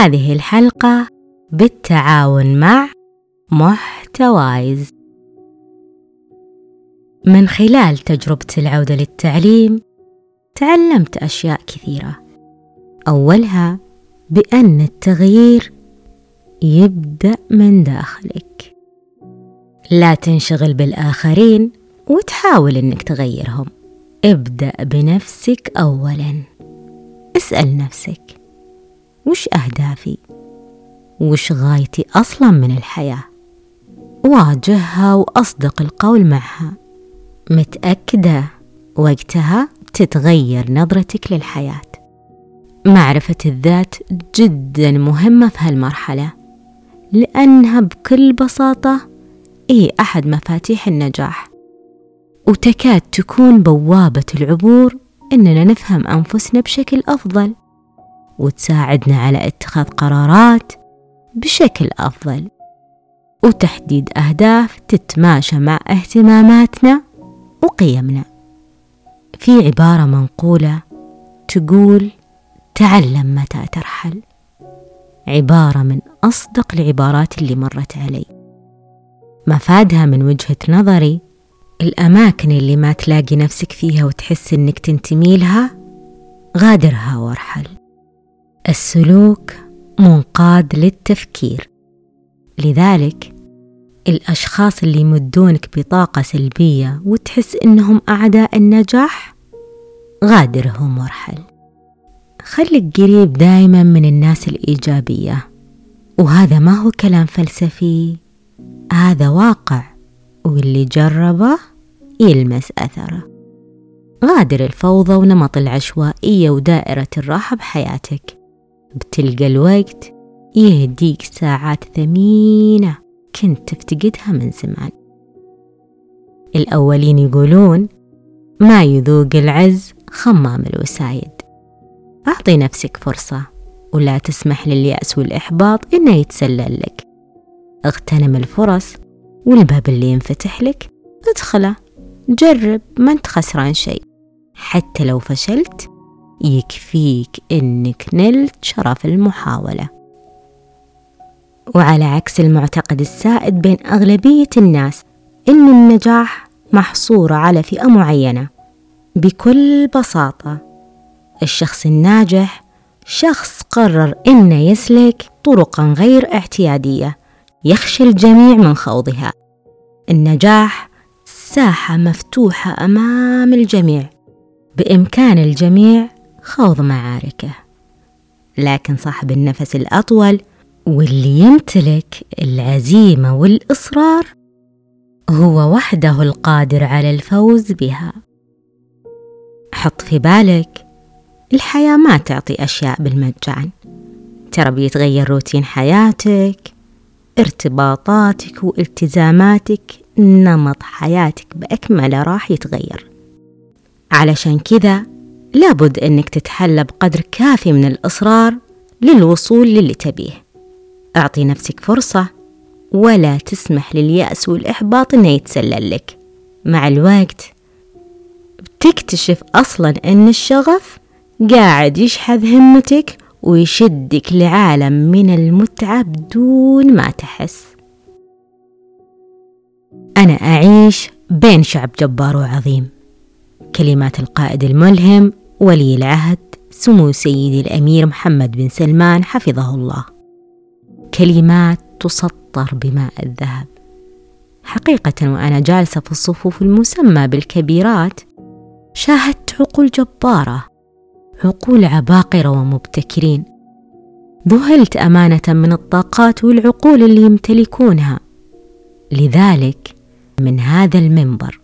هذه الحلقة بالتعاون مع محتوايز. من خلال تجربة العودة للتعليم تعلمت أشياء كثيرة. أولها بأن التغيير يبدأ من داخلك. لا تنشغل بالآخرين وتحاول إنك تغيرهم. ابدأ بنفسك أولا. اسأل نفسك وش أهدافي؟ وش غايتي أصلا من الحياة؟ واجهها وأصدق القول معها متأكدة وقتها تتغير نظرتك للحياة معرفة الذات جدا مهمة في هالمرحلة لأنها بكل بساطة هي أحد مفاتيح النجاح وتكاد تكون بوابة العبور إننا نفهم أنفسنا بشكل أفضل وتساعدنا على اتخاذ قرارات بشكل أفضل وتحديد أهداف تتماشى مع اهتماماتنا وقيمنا. في عبارة منقولة تقول تعلم متى ترحل. عبارة من أصدق العبارات اللي مرت علي. مفادها من وجهة نظري الأماكن اللي ما تلاقي نفسك فيها وتحس إنك تنتمي لها غادرها وارحل. السلوك منقاد للتفكير. لذلك الأشخاص اللي يمدونك بطاقة سلبية وتحس إنهم أعداء النجاح غادرهم وارحل خليك قريب دايما من الناس الإيجابية وهذا ما هو كلام فلسفي هذا واقع واللي جربه يلمس أثره. غادر الفوضى ونمط العشوائية ودائرة الراحة بحياتك. بتلقى الوقت يهديك ساعات ثمينة كنت تفتقدها من زمان. الأولين يقولون ما يذوق العز خمام الوسايد. أعطي نفسك فرصة ولا تسمح لليأس والإحباط إنه يتسلل لك. اغتنم الفرص والباب اللي ينفتح لك. ادخله جرب ما أنت خسران شيء. حتى لو فشلت يكفيك إنك نلت شرف المحاولة. وعلى عكس المعتقد السائد بين أغلبية الناس إن النجاح محصور على فئة معينة. بكل بساطة الشخص الناجح شخص قرر إنه يسلك طرقا غير اعتيادية يخشى الجميع من خوضها. النجاح ساحة مفتوحة أمام الجميع. بإمكان الجميع خوض معاركه. لكن صاحب النفس الأطول واللي يمتلك العزيمة والإصرار هو وحده القادر على الفوز بها. حط في بالك الحياة ما تعطي أشياء بالمجان. ترى بيتغير روتين حياتك ارتباطاتك والتزاماتك نمط حياتك بأكمله راح يتغير. علشان كذا لابد أنك تتحلى بقدر كافي من الإصرار للوصول للي تبيه. أعطي نفسك فرصة ولا تسمح لليأس والإحباط إنه يتسلل لك. مع الوقت بتكتشف أصلا أن الشغف قاعد يشحذ همتك ويشدك لعالم من المتعة بدون ما تحس. أنا أعيش بين شعب جبار وعظيم. كلمات القائد الملهم ولي العهد سمو سيدي الأمير محمد بن سلمان حفظه الله. كلمات تسطر بماء الذهب. حقيقة وأنا جالسة في الصفوف المسمى بالكبيرات شاهدت عقول جبارة عقول عباقرة ومبتكرين. ذهلت أمانة من الطاقات والعقول اللي يمتلكونها. لذلك من هذا المنبر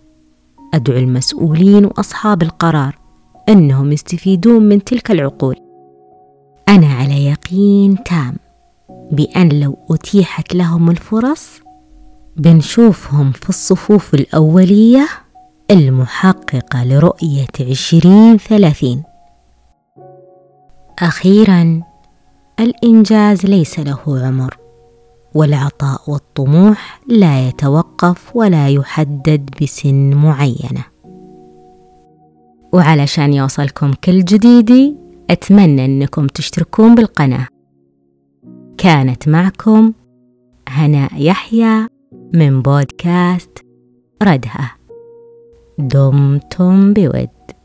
أدعو المسؤولين وأصحاب القرار أنهم يستفيدون من تلك العقول. أنا على يقين تام بأن لو أتيحت لهم الفرص بنشوفهم في الصفوف الأولية المحققة لرؤية عشرين ثلاثين. أخيرا الإنجاز ليس له عمر والعطاء والطموح لا يتوقف ولا يحدد بسن معينة. وعلشان يوصلكم كل جديدي أتمنى أنكم تشتركون بالقناة. كانت معكم هناء يحيى من بودكاست ردها. دمتم بود.